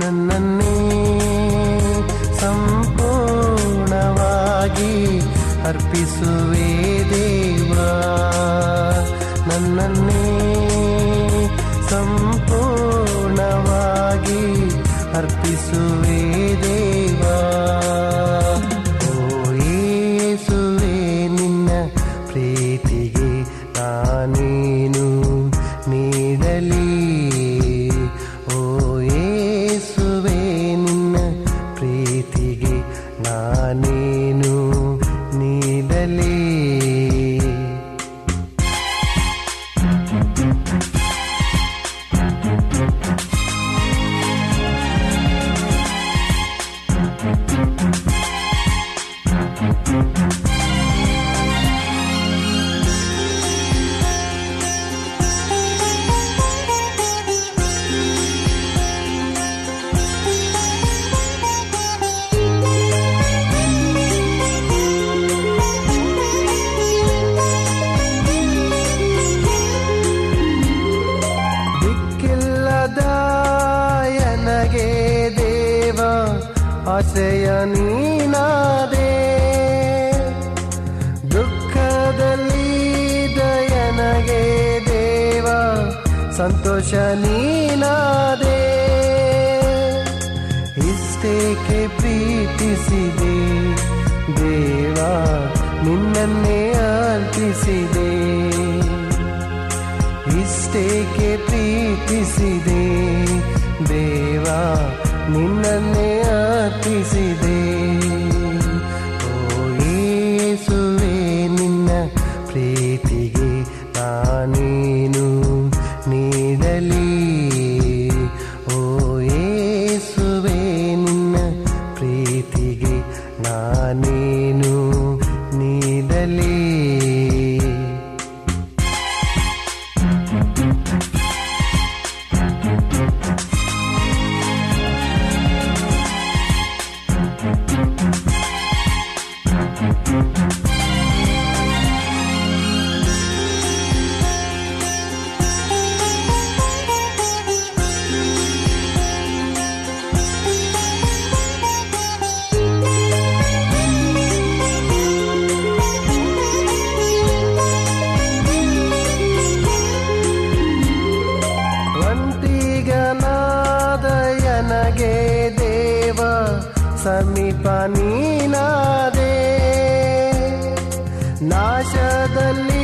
ನನ್ನನ್ನೇ ಸಂಪೂರ್ಣವಾಗಿ ಅರ್ಪಿಸುವೆ ದೇವಾ ನನ್ನನ್ನೇ ಒಂಟಿಗನಾದಯನಗೆ ದೇವ ಸಮೀಪ ನೀನಾದೆ. ನಾಶದಲ್ಲಿ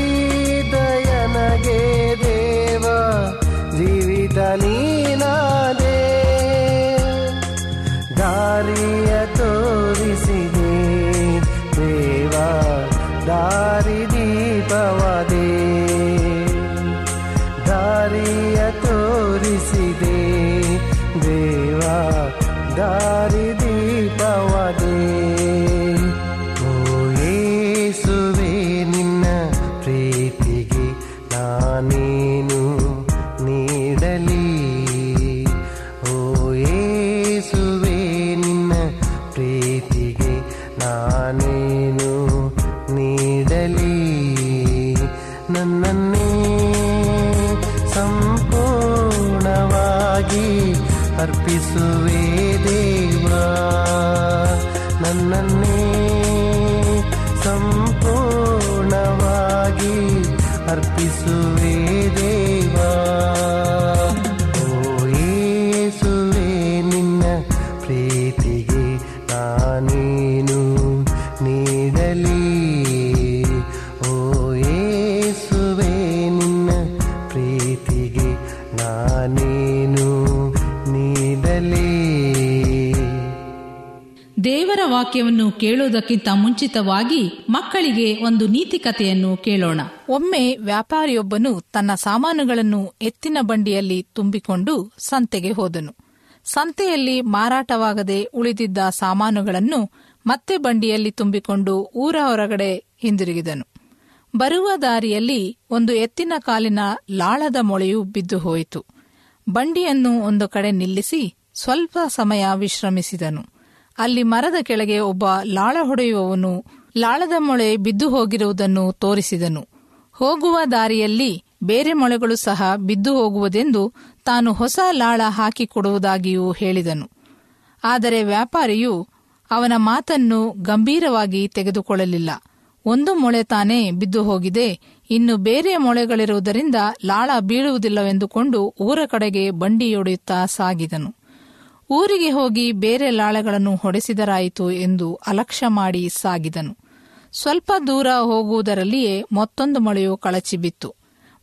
ವಾಕ್ಯವನ್ನು ಕೇಳುವುದಕ್ಕಿಂತ ಮುಂಚಿತವಾಗಿ ಮಕ್ಕಳಿಗೆ ಒಂದು ನೀತಿ ಕಥೆಯನ್ನು ಕೇಳೋಣ. ಒಮ್ಮೆ ವ್ಯಾಪಾರಿಯೊಬ್ಬನು ತನ್ನ ಸಾಮಾನುಗಳನ್ನು ಎತ್ತಿನ ಬಂಡಿಯಲ್ಲಿ ತುಂಬಿಕೊಂಡು ಸಂತೆಗೆ ಹೋದನು. ಸಂತೆಯಲ್ಲಿ ಮಾರಾಟವಾಗದೆ ಉಳಿದಿದ್ದ ಸಾಮಾನುಗಳನ್ನು ಮತ್ತೆ ಬಂಡಿಯಲ್ಲಿ ತುಂಬಿಕೊಂಡು ಊರ ಹೊರಗಡೆ ಹಿಂದಿರುಗಿದನು. ಬರುವ ದಾರಿಯಲ್ಲಿ ಒಂದು ಎತ್ತಿನ ಕಾಲಿನ ಲಾಳದ ಮೊಳೆಯು ಬಿದ್ದು ಹೋಯಿತು. ಬಂಡಿಯನ್ನು ಒಂದು ಕಡೆ ನಿಲ್ಲಿಸಿ ಸ್ವಲ್ಪ ಸಮಯ ವಿಶ್ರಮಿಸಿದನು. ಅಲ್ಲಿ ಮರದ ಕೆಳಗೆ ಒಬ್ಬ ಲಾಳ ಹೊಡೆಯುವವನು ಲಾಳದ ಮೊಳೆ ಬಿದ್ದು ಹೋಗಿರುವುದನ್ನು ತೋರಿಸಿದನು. ಹೋಗುವ ದಾರಿಯಲ್ಲಿ ಬೇರೆ ಮೊಳೆಗಳು ಸಹ ಬಿದ್ದು ಹೋಗುವುದೆಂದು ತಾನು ಹೊಸ ಲಾಳ ಹಾಕಿಕೊಡುವುದಾಗಿಯೂ ಹೇಳಿದನು. ಆದರೆ ವ್ಯಾಪಾರಿಯು ಅವನ ಮಾತನ್ನು ಗಂಭೀರವಾಗಿ ತೆಗೆದುಕೊಳ್ಳಲಿಲ್ಲ. ಒಂದು ಮೊಳೆ ತಾನೇ ಬಿದ್ದು ಹೋಗಿದೆ, ಇನ್ನು ಬೇರೆ ಮೊಳೆಗಳಿರುವುದರಿಂದ ಲಾಳ ಬೀಳುವುದಿಲ್ಲವೆಂದುಕೊಂಡು ಊರ ಕಡೆಗೆ ಬಂಡಿಯೊಡೆಯುತ್ತಾ ಸಾಗಿದನು. ಊರಿಗೆ ಹೋಗಿ ಬೇರೆ ಲಾಳಗಳನ್ನು ಹೊಡೆಸಿದರಾಯಿತು ಎಂದು ಅಲಕ್ಷ್ಯ ಮಾಡಿ ಸಾಗಿದನು. ಸ್ವಲ್ಪ ದೂರ ಹೋಗುವುದರಲ್ಲಿಯೇ ಮತ್ತೊಂದು ಮೊಳೆಯು ಕಳಚಿಬಿತ್ತು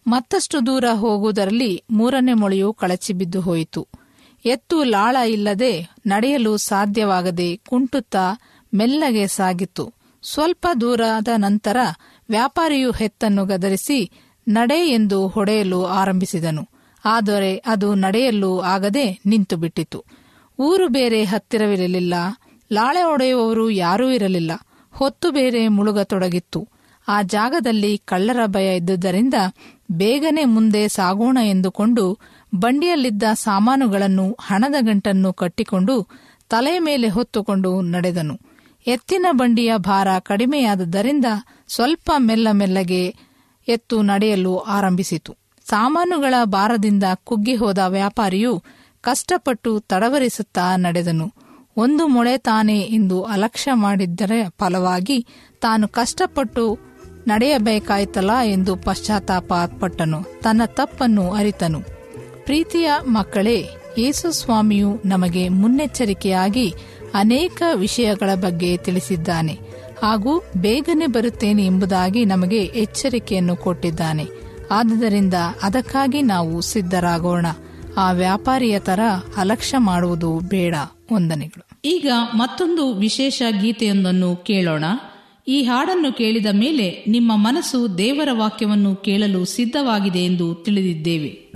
ಮತ್ತಷ್ಟು ದೂರ ಹೋಗುವುದರಲ್ಲಿ ಮೂರನೇ ಮೊಳೆಯು ಕಳಚಿ ಬಿದ್ದು ಹೋಯಿತು. ಎತ್ತು ಲಾಳ ಇಲ್ಲದೆ ನಡೆಯಲು ಸಾಧ್ಯವಾಗದೆ ಕುಂಟುತ್ತಾ ಮೆಲ್ಲಗೆ ಸಾಗಿತ್ತು. ಸ್ವಲ್ಪ ದೂರದ ನಂತರ ವ್ಯಾಪಾರಿಯು ಹೆತ್ತನ್ನು ಗದರಿಸಿ, ನಡೆ ಎಂದು ಹೊಡೆಯಲು ಆರಂಭಿಸಿದನು. ಆದರೆ ಅದು ನಡೆಯಲು ಆಗದೆ ನಿಂತು ಬಿಟ್ಟಿತು ಊರು ಬೇರೆ ಹತ್ತಿರವಿರಲಿಲ್ಲ. ಲಾಳೆ ಒಡೆಯುವವರು ಯಾರೂ ಇರಲಿಲ್ಲ. ಹೊತ್ತು ಬೇರೆ ಮುಳುಗತೊಡಗಿತ್ತು. ಆ ಜಾಗದಲ್ಲಿ ಕಳ್ಳರ ಭಯ ಇದ್ದುದರಿಂದ ಬೇಗನೆ ಮುಂದೆ ಸಾಗೋಣ ಎಂದುಕೊಂಡು ಬಂಡಿಯಲ್ಲಿದ್ದ ಸಾಮಾನುಗಳನ್ನು ಹಣದ ಗಂಟನ್ನು ಕಟ್ಟಿಕೊಂಡು ತಲೆಯ ಮೇಲೆ ಹೊತ್ತುಕೊಂಡು ನಡೆದನು. ಎತ್ತಿನ ಬಂಡಿಯ ಭಾರ ಕಡಿಮೆಯಾದದ್ದರಿಂದ ಸ್ವಲ್ಪ ಮೆಲ್ಲ ಮೆಲ್ಲಗೆ ಎತ್ತು ನಡೆಯಲು ಆರಂಭಿಸಿತು. ಸಾಮಾನುಗಳ ಭಾರದಿಂದ ಕುಗ್ಗಿಹೋದ ವ್ಯಾಪಾರಿಯು ಕಷ್ಟಪಟ್ಟು ತಡವರಿಸುತ್ತಾ ನಡೆದನು. ಒಂದು ಮೊಳೆ ತಾನೇ ಎಂದು ಅಲಕ್ಷ್ಯ ಮಾಡಿದ್ದರ ಫಲವಾಗಿ ತಾನು ಕಷ್ಟಪಟ್ಟು ನಡೆಯಬೇಕಾಯ್ತಲ್ಲ ಎಂದು ಪಶ್ಚಾತ್ತಾಪ ಪಟ್ಟನು. ತನ್ನ ತಪ್ಪನ್ನು ಅರಿತನು. ಪ್ರೀತಿಯ ಮಕ್ಕಳೇ, ಯೇಸು ಸ್ವಾಮಿಯು ನಮಗೆ ಮುನ್ನೆಚ್ಚರಿಕೆಯಾಗಿ ಅನೇಕ ವಿಷಯಗಳ ಬಗ್ಗೆ ತಿಳಿಸಿದ್ದಾನೆ ಹಾಗೂ ಬೇಗನೆ ಬರುತ್ತೇನೆ ಎಂಬುದಾಗಿ ನಮಗೆ ಎಚ್ಚರಿಕೆಯನ್ನು ಕೊಟ್ಟಿದ್ದಾನೆ. ಆದ್ದರಿಂದ ಅದಕ್ಕಾಗಿ ನಾವು ಸಿದ್ಧರಾಗೋಣ. ಆ ವ್ಯಾಪಾರಿಯ ತರ ಅಲಕ್ಷ್ಯ ಮಾಡುವುದು ಬೇಡ ವಂದನೆಗಳು. ಈಗ ಮತ್ತೊಂದು ವಿಶೇಷ ಗೀತೆಯೊಂದನ್ನು ಕೇಳೋಣ. ಈ ಹಾಡನ್ನು ಕೇಳಿದ ಮೇಲೆ ನಿಮ್ಮ ಮನಸ್ಸು ದೇವರ ವಾಕ್ಯವನ್ನು ಕೇಳಲು ಸಿದ್ಧವಾಗಿದೆ ಎಂದು ತಿಳಿದಿದ್ದೇವೆ.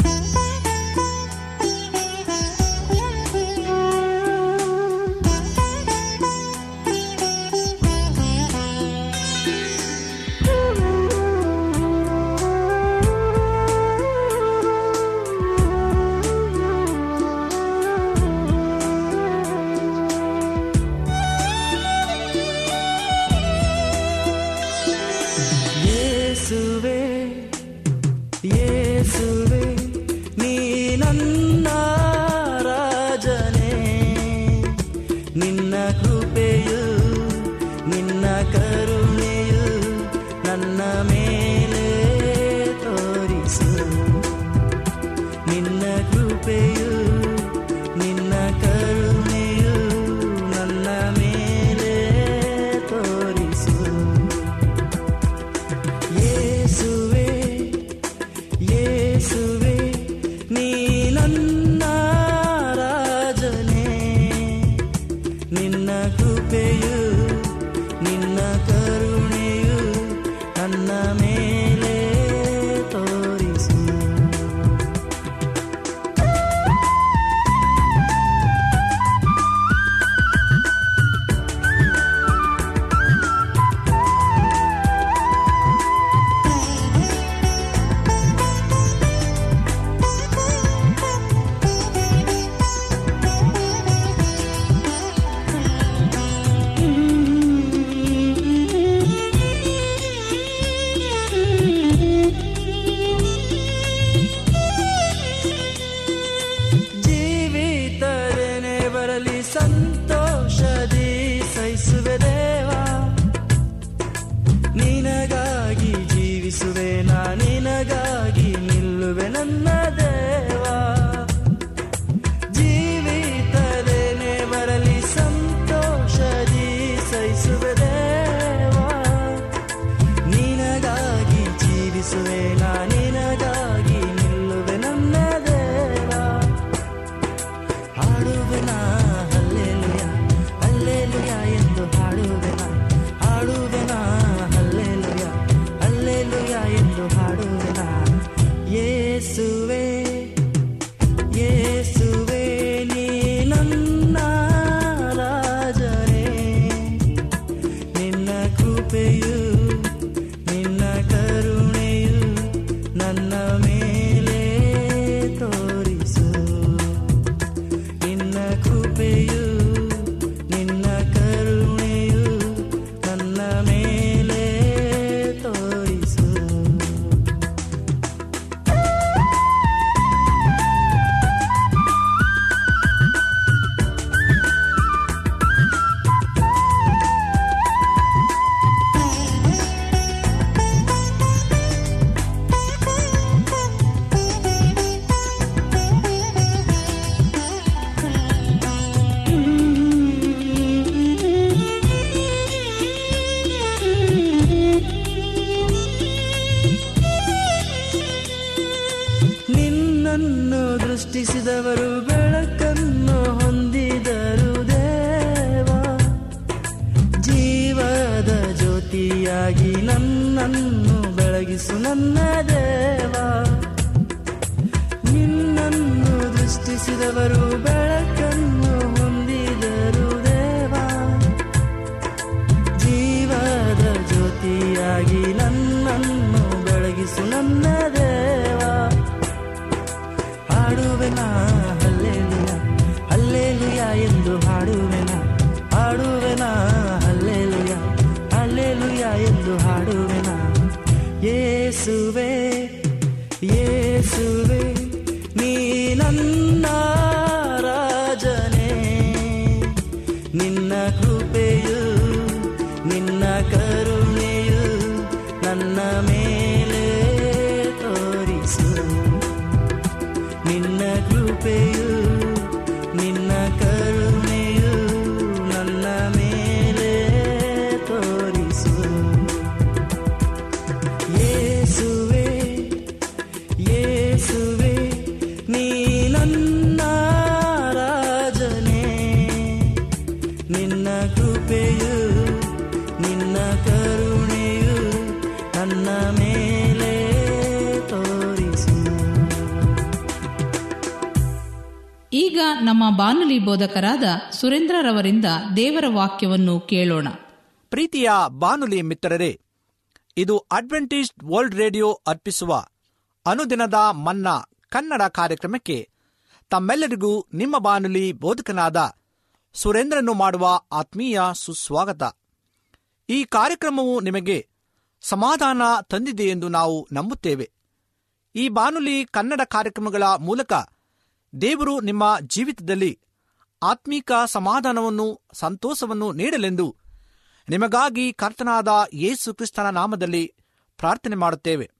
ನಮ್ಮ ಬಾನುಲಿ ಬೋಧಕರಾದ ಸುರೇಂದ್ರರವರಿಂದ ದೇವರ ವಾಕ್ಯವನ್ನು ಕೇಳೋಣ. ಪ್ರೀತಿಯ ಬಾನುಲಿ ಮಿತ್ರರೇ, ಇದು ಅಡ್ವೆಂಟಿಸ್ಟ್ ವರ್ಲ್ಡ್ ರೇಡಿಯೋ ಅರ್ಪಿಸುವ ಅನುದಿನದ ಮನ್ನಾ ಕನ್ನಡ ಕಾರ್ಯಕ್ರಮಕ್ಕೆ ತಮ್ಮೆಲ್ಲರಿಗೂ ನಿಮ್ಮ ಬಾನುಲಿ ಬೋಧಕನಾದ ಸುರೇಂದ್ರನು ಮಾಡುವ ಆತ್ಮೀಯ ಸುಸ್ವಾಗತ. ಈ ಕಾರ್ಯಕ್ರಮವು ನಿಮಗೆ ಸಮಾಧಾನ ತಂದಿದೆ ಎಂದು ನಾವು ನಂಬುತ್ತೇವೆ. ಈ ಬಾನುಲಿ ಕನ್ನಡ ಕಾರ್ಯಕ್ರಮಗಳ ಮೂಲಕ ದೇವರು ನಿಮ್ಮ ಜೀವಿತದಲ್ಲಿ ಆತ್ಮೀಕ ಸಮಾಧಾನವನ್ನು, ಸಂತೋಷವನ್ನು ನೀಡಲೆಂದು ನಿಮಗಾಗಿ ಕರ್ತನಾದ ಯೇಸು ಕ್ರಿಸ್ತನ ನಾಮದಲ್ಲಿ ಪ್ರಾರ್ಥನೆ ಮಾಡುತ್ತೇವೆ.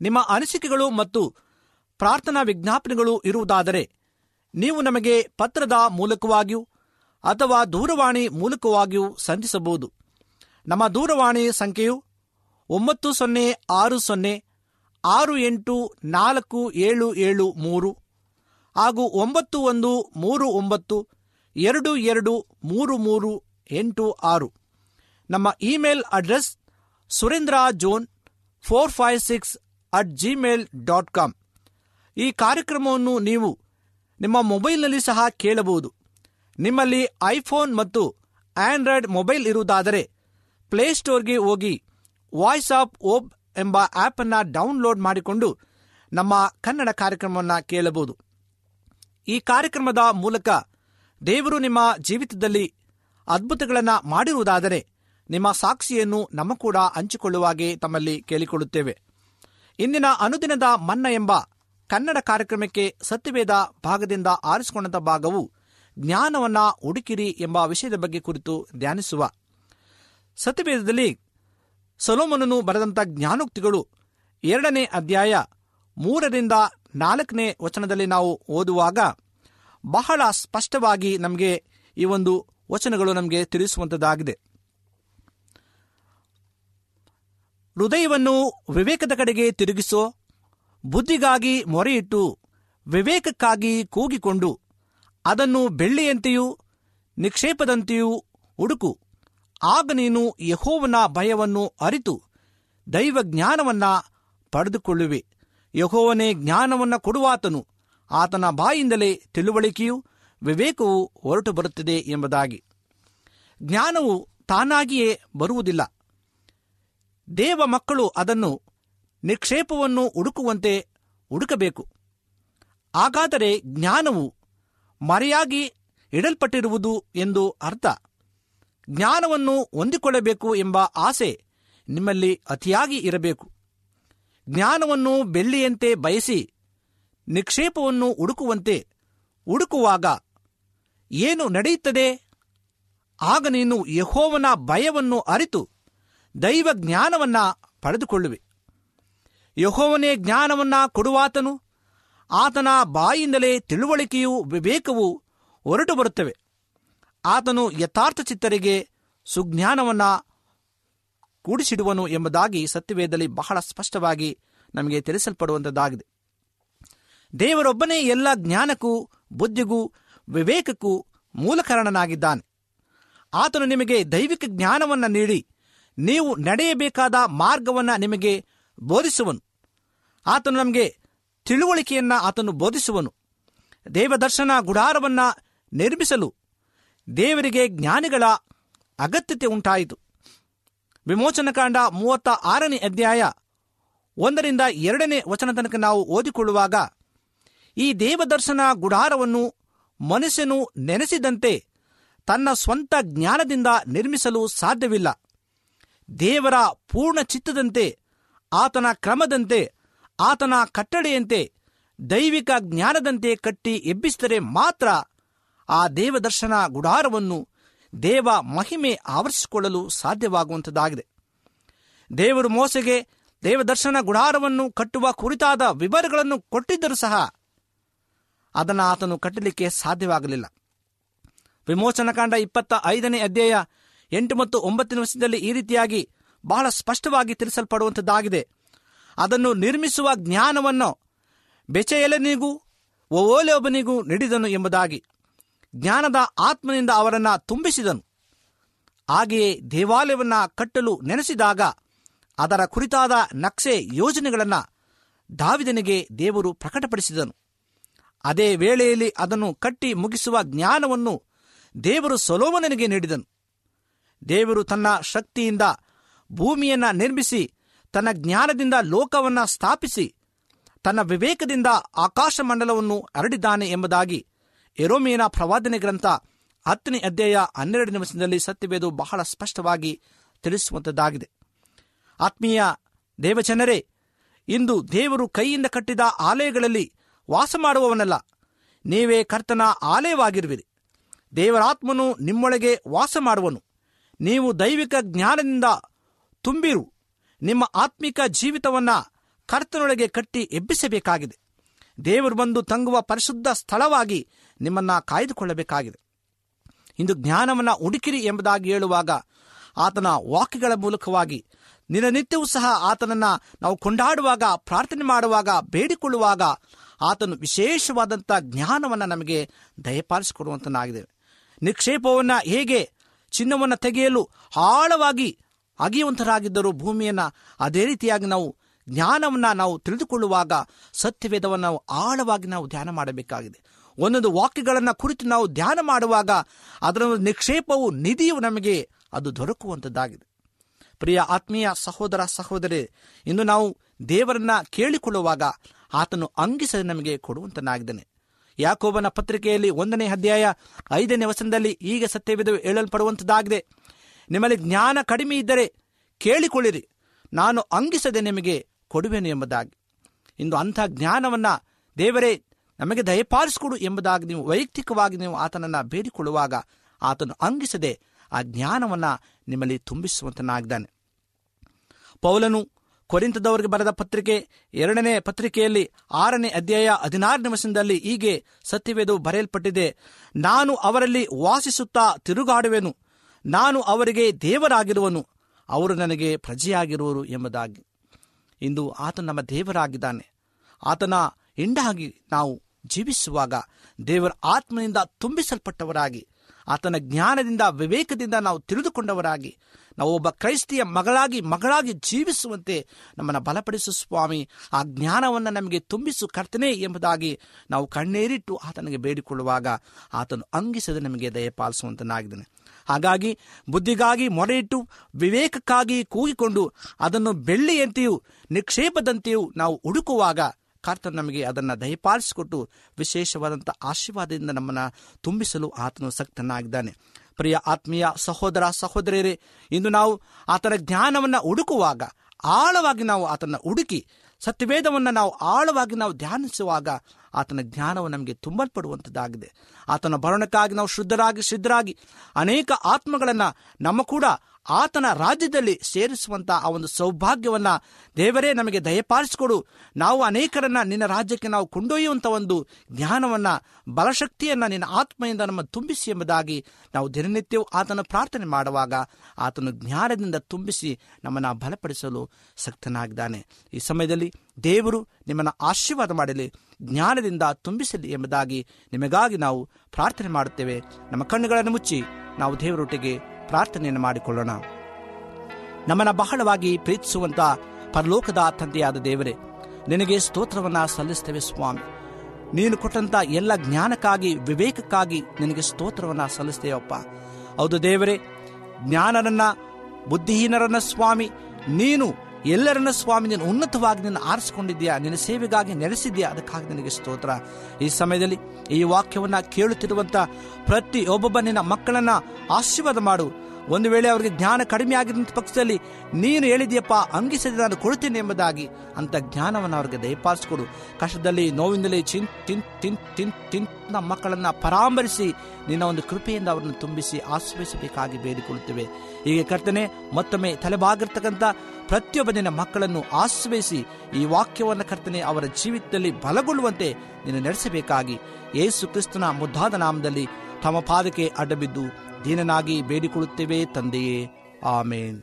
ನಿಮ್ಮ ಅನಿಸಿಕೆಗಳು ಮತ್ತು ಪ್ರಾರ್ಥನಾ ವಿಜ್ಞಾಪನೆಗಳು ಇರುವುದಾದರೆ ನೀವು ನಮಗೆ ಪತ್ರದ ಮೂಲಕವಾಗಿಯೂ ಅಥವಾ ದೂರವಾಣಿ ಮೂಲಕವಾಗಿಯೂ ಸಂಧಿಸಬಹುದು. ನಮ್ಮ ದೂರವಾಣಿ ಸಂಖ್ಯೆಯು ಒಂಬತ್ತು ಸೊನ್ನೆ ಆರು ಸೊನ್ನೆ ಆರು ಎಂಟು ನಾಲ್ಕು ಏಳು ಏಳು ಮೂರು ಹಾಗೂ ಒಂಬತ್ತು ಒಂದು ಮೂರು ಒಂಬತ್ತು ಎರಡು ಎರಡು ಮೂರು ಮೂರು ಎಂಟು ಆರು. ನಮ್ಮ email address Surendra John four five six at Gmail dot com. ಈ ಕಾರ್ಯಕ್ರಮವನ್ನು ನೀವು ನಿಮ್ಮ ಮೊಬೈಲ್ನಲ್ಲಿ ಸಹ ಕೇಳಬಹುದು. ನಿಮ್ಮಲ್ಲಿ ಐಫೋನ್ ಮತ್ತು ಆಂಡ್ರಾಯ್ಡ್ ಮೊಬೈಲ್ ಇರುವುದಾದರೆ ಪ್ಲೇಸ್ಟೋರ್ಗೆ ಹೋಗಿ ವಾಯ್ಸ್ ಆಫ್ ಓಬ್ ಎಂಬ ಆ್ಯಪನ್ನು ಡೌನ್ಲೋಡ್ ಮಾಡಿಕೊಂಡು ನಮ್ಮ ಕನ್ನಡ ಕಾರ್ಯಕ್ರಮವನ್ನು ಕೇಳಬಹುದು. ಈ ಕಾರ್ಯಕ್ರಮದ ಮೂಲಕ ದೇವರು ನಿಮ್ಮ ಜೀವಿತದಲ್ಲಿ ಅದ್ಭುತಗಳನ್ನು ಮಾಡಿರುವುದಾದರೆ ನಿಮ್ಮ ಸಾಕ್ಷಿಯನ್ನು ನಮ್ಮ ಕೂಡ ಹಂಚಿಕೊಳ್ಳುವಾಗೆ ತಮ್ಮಲ್ಲಿ ಕೇಳಿಕೊಳ್ಳುತ್ತೇವೆ. ಇಂದಿನ ಅನುದಿನದ ಮನ್ನ ಎಂಬ ಕನ್ನಡ ಕಾರ್ಯಕ್ರಮಕ್ಕೆ ಸತ್ಯವೇದ ಭಾಗದಿಂದ ಆರಿಸಿಕೊಂಡಂಥ ಭಾಗವು ಜ್ಞಾನವನ್ನ ಹುಡುಕಿರಿ ಎಂಬ ವಿಷಯದ ಬಗ್ಗೆ ಕುರಿತು ಧ್ಯಾನಿಸುವ. ಸತ್ಯವೇದದಲ್ಲಿ ಸೊಲೋಮನನು ಬರೆದಂತ ಜ್ಞಾನೋಕ್ತಿಗಳು ಎರಡನೇ ಅಧ್ಯಾಯ ಮೂರರಿಂದ ನಾಲ್ಕನೇ ವಚನದಲ್ಲಿ ನಾವು ಓದುವಾಗ ಬಹಳ ಸ್ಪಷ್ಟವಾಗಿ ನಮಗೆ ಈ ಒಂದು ವಚನಗಳು ನಮಗೆ ತಿಳಿಸುವಂಥದ್ದಾಗಿದೆ ಹೃದಯವನ್ನು ವಿವೇಕದ ಕಡೆಗೆ ತಿರುಗಿಸೋ, ಬುದ್ಧಿಗಾಗಿ ಮೊರೆಯಿಟ್ಟು ವಿವೇಕಕ್ಕಾಗಿ ಕೂಗಿಕೊಂಡು ಅದನ್ನು ಬೆಳ್ಳಿಯಂತೆಯೂ ನಿಕ್ಷೇಪದಂತೆಯೂ ಹುಡುಕು. ಆಗ ನೀನು ಯಹೋವನ ಭಯವನ್ನು ಅರಿತು ದೈವ ಜ್ಞಾನವನ್ನ ಪಡೆದುಕೊಳ್ಳುವೆ. ಯಹೋವನೇ ಜ್ಞಾನವನ್ನು ಕೊಡುವಾತನು. ಆತನ ಬಾಯಿಂದಲೇ ತಿಳುವಳಿಕೆಯು ವಿವೇಕವು ಹೊರಟು ಬರುತ್ತದೆ ಎಂಬುದಾಗಿ. ಜ್ಞಾನವು ತಾನಾಗಿಯೇ ಬರುವುದಿಲ್ಲ. ದೇವ ಮಕ್ಕಳು ಅದನ್ನು ನಿಕ್ಷೇಪವನ್ನು ಹುಡುಕುವಂತೆ ಹುಡುಕಬೇಕು. ಹಾಗಾದರೆ ಜ್ಞಾನವು ಮರೆಯಾಗಿ ಇಡಲ್ಪಟ್ಟಿರುವುದು ಎಂದು ಅರ್ಥ. ಜ್ಞಾನವನ್ನು ಹೊಂದಿಕೊಳ್ಳಬೇಕು ಎಂಬ ಆಸೆ ನಿಮ್ಮಲ್ಲಿ ಅತಿಯಾಗಿ ಇರಬೇಕು. ಜ್ಞಾನವನ್ನು ಬೆಳ್ಳಿಯಂತೆ ಬಯಸಿ, ನಿಕ್ಷೇಪವನ್ನು ಹುಡುಕುವಂತೆ ಹುಡುಕುವಾಗ ಏನು ನಡೆಯುತ್ತದೆ? ಆಗ ನೀನು ಯಹೋವನ ಭಯವನ್ನು ಅರಿತು ದೈವ ಜ್ಞಾನವನ್ನ ಪಡೆದುಕೊಳ್ಳುವೆ. ಯಹೋವನೇ ಜ್ಞಾನವನ್ನ ಕೊಡುವಾತನು, ಆತನ ಬಾಯಿಂದಲೇ ತಿಳುವಳಿಕೆಯೂ ವಿವೇಕವು ಹೊರಟು ಬರುತ್ತವೆ. ಆತನು ಯಥಾರ್ಥ ಚಿತ್ತರಿಗೆ ಸುಜ್ಞಾನವನ್ನ ಕೂಡಿಸಿಡುವನು ಎಂಬುದಾಗಿ ಸತ್ಯವೇದದಲ್ಲಿ ಬಹಳ ಸ್ಪಷ್ಟವಾಗಿ ನಮಗೆ ತಿಳಿಸಲ್ಪಡುವಂಥದ್ದಾಗಿದೆ ದೇವರೊಬ್ಬನೇ ಎಲ್ಲ ಜ್ಞಾನಕ್ಕೂ, ಬುದ್ಧಿಗೂ, ವಿವೇಕಕ್ಕೂ ಮೂಲ ಕಾರಣನಾಗಿದ್ದಾನೆ ಆತನು ನಿಮಗೆ ದೈವಿಕ ಜ್ಞಾನವನ್ನು ನೀಡಿ, ನೀವು ನಡೆಯಬೇಕಾದ ಮಾರ್ಗವನ್ನು ನಿಮಗೆ ಬೋಧಿಸುವನು. ಆತನು ನಮಗೆ ತಿಳುವಳಿಕೆಯನ್ನು ಆತನು ಬೋಧಿಸುವನು. ದೇವದರ್ಶನ ಗುಡಾರವನ್ನು ನಿರ್ಮಿಸಲು ದೇವರಿಗೆ ಜ್ಞಾನಿಗಳ ಅಗತ್ಯತೆ ಉಂಟಾಯಿತು. ವಿಮೋಚನಕಾಂಡ ಮೂವತ್ತ ಆರನೇ ಅಧ್ಯಾಯ ಒಂದರಿಂದ ಎರಡನೇ ವಚನ ತನಕ ನಾವು ಓದಿಕೊಳ್ಳುವಾಗ, ಈ ದೇವದರ್ಶನ ಗುಡಾರವನ್ನು ಮನುಷ್ಯನು ನೆನೆಸಿದಂತೆ ತನ್ನ ಸ್ವಂತ ಜ್ಞಾನದಿಂದ ನಿರ್ಮಿಸಲು ಸಾಧ್ಯವಿಲ್ಲ. ದೇವರ ಪೂರ್ಣ ಚಿತ್ತದಂತೆ, ಆತನ ಕ್ರಮದಂತೆ, ಆತನ ಕಟ್ಟಡೆಯಂತೆ ದೈವಿಕ ಜ್ಞಾನದಂತೆ ಕಟ್ಟಿ ಎಬ್ಬಿಸಿದರೆ ಮಾತ್ರ ಆ ದೇವದರ್ಶನ ಗುಡಾರವನ್ನು ದೇವ ಮಹಿಮೆ ಆವರಿಸಿಕೊಳ್ಳಲು ಸಾಧ್ಯವಾಗುವಂಥದ್ದಾಗಿದೆ. ದೇವರು ಮೋಸೆಗೆ ದೇವದರ್ಶನ ಗುಡಾರವನ್ನು ಕಟ್ಟುವ ಕುರಿತಾದ ವಿವರಗಳನ್ನು ಕೊಟ್ಟಿದ್ದರೂ ಸಹ ಅದನ್ನು ಆತನು ಕಟ್ಟಲಿಕ್ಕೆ ಸಾಧ್ಯವಾಗಲಿಲ್ಲ. ವಿಮೋಚನಕಾಂಡ ಇಪ್ಪತ್ತ ಐದನೇ ಅಧ್ಯಾಯ ಎಂಟು ಮತ್ತು ಒಂಬತ್ತನೇ ವರ್ಷದಲ್ಲಿ ಈ ರೀತಿಯಾಗಿ ಬಹಳ ಸ್ಪಷ್ಟವಾಗಿ ತಿಳಿಸಲ್ಪಡುವಂಥದ್ದಾಗಿದೆ. ಅದನ್ನು ನಿರ್ಮಿಸುವ ಜ್ಞಾನವನ್ನು ಬೆಚೆಯಲನಿಗೂ ಒವೋಲೆಯೊಬ್ಬನಿಗೂ ನೀಡಿದನು ಎಂಬುದಾಗಿ. ಜ್ಞಾನದ ಆತ್ಮನಿಂದ ಅವರನ್ನು ತುಂಬಿಸಿದನು. ಹಾಗೆಯೇ ದೇವಾಲಯವನ್ನು ಕಟ್ಟಲು ನೆನೆಸಿದಾಗ ಅದರ ಕುರಿತಾದ ನಕ್ಷೆ ಯೋಜನೆಗಳನ್ನು ದಾವಿದನಿಗೆ ದೇವರು ಪ್ರಕಟಪಡಿಸಿದನು. ಅದೇ ವೇಳೆಯಲ್ಲಿ ಅದನ್ನು ಕಟ್ಟಿ ಮುಗಿಸುವ ಜ್ಞಾನವನ್ನು ದೇವರು ಸೊಲೋಮನನಿಗೆ ನೀಡಿದನು. ದೇವರು ತನ್ನ ಶಕ್ತಿಯಿಂದ ಭೂಮಿಯನ್ನು ನಿರ್ಮಿಸಿ, ತನ್ನ ಜ್ಞಾನದಿಂದ ಲೋಕವನ್ನು ಸ್ಥಾಪಿಸಿ, ತನ್ನ ವಿವೇಕದಿಂದ ಆಕಾಶಮಂಡಲವನ್ನು ಹರಡಿದ್ದಾನೆ ಎಂಬುದಾಗಿ ಎರೋಮಿಯನ ಪ್ರವಾದನೆ ಗ್ರಂಥ ಹತ್ತನೇ ಅಧ್ಯಾಯ ಹನ್ನೆರಡು ನಿಮಿಷದಲ್ಲಿ ಸತ್ಯವೇದು ಬಹಳ ಸ್ಪಷ್ಟವಾಗಿ ತಿಳಿಸುವಂತದ್ದಾಗಿದೆ. ಆತ್ಮೀಯ ದೇವಜನರೇ, ಇಂದು ದೇವರು ಕೈಯಿಂದ ಕಟ್ಟಿದ ಆಲಯಗಳಲ್ಲಿ ವಾಸ ಮಾಡುವವನಲ್ಲ. ನೀವೇ ಕರ್ತನ ಆಲಯವಾಗಿರುವಿರಿ. ದೇವರಾತ್ಮನು ನಿಮ್ಮೊಳಗೆ ವಾಸ ಮಾಡುವನು. ನೀವು ದೈವಿಕ ಜ್ಞಾನದಿಂದ ತುಂಬಿರು. ನಿಮ್ಮ ಆತ್ಮಿಕ ಜೀವಿತವನ್ನು ಕರ್ತನೊಳಗೆ ಕಟ್ಟಿ ಎಬ್ಬಿಸಬೇಕಾಗಿದೆ. ದೇವರು ಬಂದು ತಂಗುವ ಪರಿಶುದ್ಧ ಸ್ಥಳವಾಗಿ ನಿಮ್ಮನ್ನು ಕಾಯ್ದುಕೊಳ್ಳಬೇಕಾಗಿದೆ. ಇಂದು ಜ್ಞಾನವನ್ನು ಹುಡುಕಿರಿ ಎಂಬುದಾಗಿ ಹೇಳುವಾಗ ಆತನ ವಾಕ್ಯಗಳ ಮೂಲಕವಾಗಿ ದಿನನಿತ್ಯವೂ ಸಹ ಆತನನ್ನು ನಾವು ಕೊಂಡಾಡುವಾಗ, ಪ್ರಾರ್ಥನೆ ಮಾಡುವಾಗ, ಬೇಡಿಕೊಳ್ಳುವಾಗ ಆತನು ವಿಶೇಷವಾದಂಥ ಜ್ಞಾನವನ್ನು ನಮಗೆ ದಯಪಾಲಿಸಿಕೊಡುವಂತನಾಗಿದೆ. ನಿಕ್ಷೇಪವನ್ನು ಹೇಗೆ ಚಿನ್ನವನ್ನು ತೆಗೆಯಲು ಆಳವಾಗಿ ಅಗೆಯುವಂತರಾಗಿದ್ದರೂ ಭೂಮಿಯನ್ನು ಅದೇ ರೀತಿಯಾಗಿ ನಾವು ಜ್ಞಾನವನ್ನು ನಾವು ತಿಳಿದುಕೊಳ್ಳುವಾಗ ಸತ್ಯವೇದವನ್ನು ಆಳವಾಗಿ ನಾವು ಧ್ಯಾನ ಮಾಡಬೇಕಾಗಿದೆ. ಒಂದೊಂದು ವಾಕ್ಯಗಳನ್ನು ಕುರಿತು ನಾವು ಧ್ಯಾನ ಮಾಡುವಾಗ ಅದರ ನಿಕ್ಷೇಪವು ನಿಧಿಯು ನಮಗೆ ಅದು ದೊರಕುವಂಥದ್ದಾಗಿದೆ ಪ್ರಿಯ ಆತ್ಮೀಯ ಸಹೋದರ ಸಹೋದರಿ, ಇಂದು ನಾವು ದೇವರನ್ನ ಕೇಳಿಕೊಳ್ಳುವಾಗ ಆತನು ಅಂಗಿಸದೆ ನಮಗೆ ಕೊಡುವಂತನಾಗಿದ್ದಾನೆ. ಯಾಕೋಬನ ಪತ್ರಿಕೆಯಲ್ಲಿ ಒಂದನೇ ಅಧ್ಯಾಯ ಐದನೇ ವಚನದಲ್ಲಿ ಈಗ ಸತ್ಯವಿದ ಹೇಳಲ್ಪಡುವಂಥದ್ದಾಗಿದೆ ನಿಮ್ಮಲ್ಲಿ ಜ್ಞಾನ ಕಡಿಮೆ ಇದ್ದರೆ ಕೇಳಿಕೊಳ್ಳಿರಿ. ನಾನು ಅಂಗಿಸದೆ ನಿಮಗೆ ಕೊಡುವೆನು ಎಂಬುದಾಗಿ. ಇಂದು ಅಂಥ ಜ್ಞಾನವನ್ನು ದೇವರೇ ನಮಗೆ ದಯಪಾಲಿಸಿಕೊಡು ಎಂಬುದಾಗಿ ನೀವು ವೈಯಕ್ತಿಕವಾಗಿ ನೀವು ಆತನನ್ನು ಬೇಡಿಕೊಳ್ಳುವಾಗ ಆತನು ಅಂಗಿಸದೆ ಆ ಜ್ಞಾನವನ್ನು ನಿಮ್ಮಲ್ಲಿ ತುಂಬಿಸುವಂತನಾಗಿದ್ದಾನೆ. ಪೌಲನು ಕೊರಿಂತದವರಿಗೆ ಬರೆದ ಪತ್ರಿಕೆ ಎರಡನೇ ಪತ್ರಿಕೆಯಲ್ಲಿ ಆರನೇ ಅಧ್ಯಾಯ ಹದಿನಾರು ನಿಮಿಷದಲ್ಲಿ ಹೀಗೆ ಸತ್ಯವೇದು ಬರೆಯಲ್ಪಟ್ಟಿದೆ, ನಾನು ಅವರಲ್ಲಿ ವಾಸಿಸುತ್ತಾ ತಿರುಗಾಡುವೆನು, ನಾನು ಅವರಿಗೆ ದೇವರಾಗಿರುವನು, ಅವರು ನನಗೆ ಪ್ರಜೆಯಾಗಿರುವರು ಎಂಬುದಾಗಿ. ಇಂದು ಆತ ನಮ್ಮ ದೇವರಾಗಿದ್ದಾನೆ, ಆತನ ಹೆಂಡಾಗಿ ನಾವು ಜೀವಿಸುವಾಗ ದೇವರ ಆತ್ಮನಿಂದ ತುಂಬಿಸಲ್ಪಟ್ಟವರಾಗಿ, ಆತನ ಜ್ಞಾನದಿಂದ ವಿವೇಕದಿಂದ ನಾವು ತಿಳಿದುಕೊಂಡವರಾಗಿ, ನಾವು ಒಬ್ಬ ಕ್ರೈಸ್ತಿಯ ಮಗಳಾಗಿ ಮಗಳಾಗಿ ಜೀವಿಸುವಂತೆ ನಮ್ಮನ್ನು ಬಲಪಡಿಸು ಸ್ವಾಮಿ. ಆ ಜ್ಞಾನವನ್ನು ನಮಗೆ ತುಂಬಿಸು ಕರ್ತನೆ ಎಂಬುದಾಗಿ ನಾವು ಕಣ್ಣೇರಿಟ್ಟು ಆತನಿಗೆ ಬೇಡಿಕೊಳ್ಳುವಾಗ ಆತನು ಅಂಗಿಸದೆ ನಮಗೆ ದಯಪಾಲಿಸುವಂತನಾಗಿದ್ದಾನೆ ಹಾಗಾಗಿ ಬುದ್ಧಿಗಾಗಿ ಮೊರೆಯಿಟ್ಟು ವಿವೇಕಕ್ಕಾಗಿ ಕೂಗಿಕೊಂಡು ಅದನ್ನು ಬೆಳ್ಳಿಯಂತೆಯೂ ನಿಕ್ಷೇಪದಂತೆಯೂ ನಾವು ಹುಡುಕುವಾಗ ಕರ್ತನು ನಮಗೆ ಅದನ್ನು ದಯಪಾಲಿಸಿಕೊಟ್ಟು ವಿಶೇಷವಾದಂಥ ಆಶೀರ್ವಾದದಿಂದ ನಮ್ಮನ್ನು ತುಂಬಿಸಲು ಆತನು ಸಕ್ತನಾಗಿದ್ದಾನೆ. ಪ್ರಿಯ ಆತ್ಮೀಯ ಸಹೋದರ ಸಹೋದರಿಯರೇ, ಇಂದು ನಾವು ಆತನ ಜ್ಞಾನವನ್ನು ಹುಡುಕುವಾಗ, ಆಳವಾಗಿ ನಾವು ಆತನ ಹುಡುಕಿ, ಸತ್ಯವೇದವನ್ನು ನಾವು ಆಳವಾಗಿ ನಾವು ಧ್ಯಾನಿಸುವಾಗ ಆತನ ಜ್ಞಾನವು ನಮಗೆ ತುಂಬಲ್ಪಡುವಂಥದ್ದಾಗಿದೆ. ಆತನ ಭರಣಕ್ಕಾಗಿ ನಾವು ಶುದ್ಧರಾಗಿ ಸಿದ್ಧರಾಗಿ ಅನೇಕ ಆತ್ಮಗಳನ್ನು ನಮ್ಮ ಕೂಡ ಆತನ ರಾಜ್ಯದಲ್ಲಿ ಸೇರಿಸುವಂಥ ಆ ಒಂದು ಸೌಭಾಗ್ಯವನ್ನು ದೇವರೇ ನಮಗೆ ದಯಪಾಲಿಸಿಕೊಡು. ನಾವು ಅನೇಕರನ್ನ ನಿನ್ನ ರಾಜ್ಯಕ್ಕೆ ನಾವು ಕೊಂಡೊಯ್ಯುವಂಥ ಒಂದು ಜ್ಞಾನವನ್ನು, ಬಲಶಕ್ತಿಯನ್ನು ನಿನ್ನ ಆತ್ಮೆಯಿಂದ ನಮ್ಮ ತುಂಬಿಸಿ ಎಂಬುದಾಗಿ ನಾವು ದಿನನಿತ್ಯವೂ ಆತನ ಪ್ರಾರ್ಥನೆ ಮಾಡುವಾಗ ಆತನು ಜ್ಞಾನದಿಂದ ತುಂಬಿಸಿ ನಮ್ಮನ್ನು ಬಲಪಡಿಸಲು ಸಕ್ತನಾಗಿದ್ದಾನೆ. ಈ ಸಮಯದಲ್ಲಿ ದೇವರು ನಿಮ್ಮನ್ನು ಆಶೀರ್ವಾದ ಮಾಡಲಿ, ಜ್ಞಾನದಿಂದ ತುಂಬಿಸಲಿ ಎಂಬುದಾಗಿ ನಿಮಗಾಗಿ ನಾವು ಪ್ರಾರ್ಥನೆ ಮಾಡುತ್ತೇವೆ. ನಮ್ಮ ಕಣ್ಣುಗಳನ್ನು ಮುಚ್ಚಿ ನಾವು ದೇವರೊಟ್ಟಿಗೆ ಪ್ರಾರ್ಥನೆಯನ್ನು ಮಾಡಿಕೊಳ್ಳೋಣ. ನಮ್ಮನ್ನು ಬಹಳವಾಗಿ ಪ್ರೀತಿಸುವಂಥ ಪರಲೋಕದ ತಂದೆಯಾದ ದೇವರೇ, ನಿನಗೆ ಸ್ತೋತ್ರವನ್ನು ಸಲ್ಲಿಸ್ತೇವೆ ಸ್ವಾಮಿ. ನೀನು ಕೊಟ್ಟಂಥ ಎಲ್ಲ ಜ್ಞಾನಕ್ಕಾಗಿ, ವಿವೇಕಕ್ಕಾಗಿ ನಿನಗೆ ಸ್ತೋತ್ರವನ್ನು ಸಲ್ಲಿಸ್ತೇವಪ್ಪ. ಹೌದು ದೇವರೇ, ಜ್ಞಾನರನ್ನ, ಬುದ್ಧಿಹೀನರನ್ನ ಸ್ವಾಮಿ, ನೀನು ಎಲ್ಲರನ್ನ ಸ್ವಾಮಿ, ನೀನು ಉನ್ನತವಾಗಿ ನಿನ್ನ ಆರಿಸಿಕೊಂಡಿದ್ಯಾ ನಿನ್ನ ಸೇವೆಗಾಗಿ ನೆಲೆಸಿದ್ಯಾ ಅದಕ್ಕಾಗಿ ನಿನಗೆ ಸ್ತೋತ್ರ. ಈ ಸಮಯದಲ್ಲಿ ಈ ವಾಕ್ಯವನ್ನ ಕೇಳುತ್ತಿರುವಂತ ಪ್ರತಿ ಒಬ್ಬೊಬ್ಬ ನಿನ್ನ ಮಕ್ಕಳನ್ನ ಆಶೀರ್ವಾದ ಮಾಡು. ಒಂದು ವೇಳೆ ಅವರಿಗೆ ಜ್ಞಾನ ಕಡಿಮೆ ಆಗಿದ್ದಂಥ ಪಕ್ಷದಲ್ಲಿ ನೀನು ಹೇಳಿದೆಯಪ್ಪ, ಅಂಗಿಸದೆ ನಾನು ಕೊಡುತ್ತೇನೆ ಎಂಬುದಾಗಿ ಅಂತ ಜ್ಞಾನವನ್ನು ಅವರಿಗೆ ದಯಪಾಲಿಸಿಕೊಡು. ಕಷ್ಟದಲ್ಲಿ, ನೋವಿನಲ್ಲಿ ಚಿನ್ ಟಿನ್ ಟಿನ್ ಟಿನ್ ನಮ್ಮ ಮಕ್ಕಳನ್ನು ಪರಾಮರಿಸಿ ನಿನ್ನ ಒಂದು ಕೃಪೆಯಿಂದ ಅವರನ್ನು ತುಂಬಿಸಿ ಆಶ್ರಯಿಸಬೇಕಾಗಿ ಬೇಡಿಕೊಳ್ಳುತ್ತೇವೆ. ಹೀಗೆ ಕರ್ತನೆ, ಮತ್ತೊಮ್ಮೆ ತಲೆಬಾಗಿರ್ತಕ್ಕಂಥ ಪ್ರತಿಯೊಬ್ಬ ನಿನ್ನ ಮಕ್ಕಳನ್ನು ಆಶ್ರಯಿಸಿ ಈ ವಾಕ್ಯವನ್ನು ಕರ್ತನೆ ಅವರ ಜೀವಿತದಲ್ಲಿ ಬಲಗೊಳ್ಳುವಂತೆ ನೀನು ನಡೆಸಬೇಕಾಗಿ. ಯೇಸು ಕ್ರಿಸ್ತನ ಮುದ್ದಾದ ನಾಮದಲ್ಲಿ ತಮ್ಮ ಪಾದಕ್ಕೆ ಅಡ್ಡಬಿದ್ದು ದೀನನಾಗಿ ಬೇಡಿಕೊಳ್ಳುತ್ತೇವೆ ತಂದೆಯೇ. ಆಮೇನ್.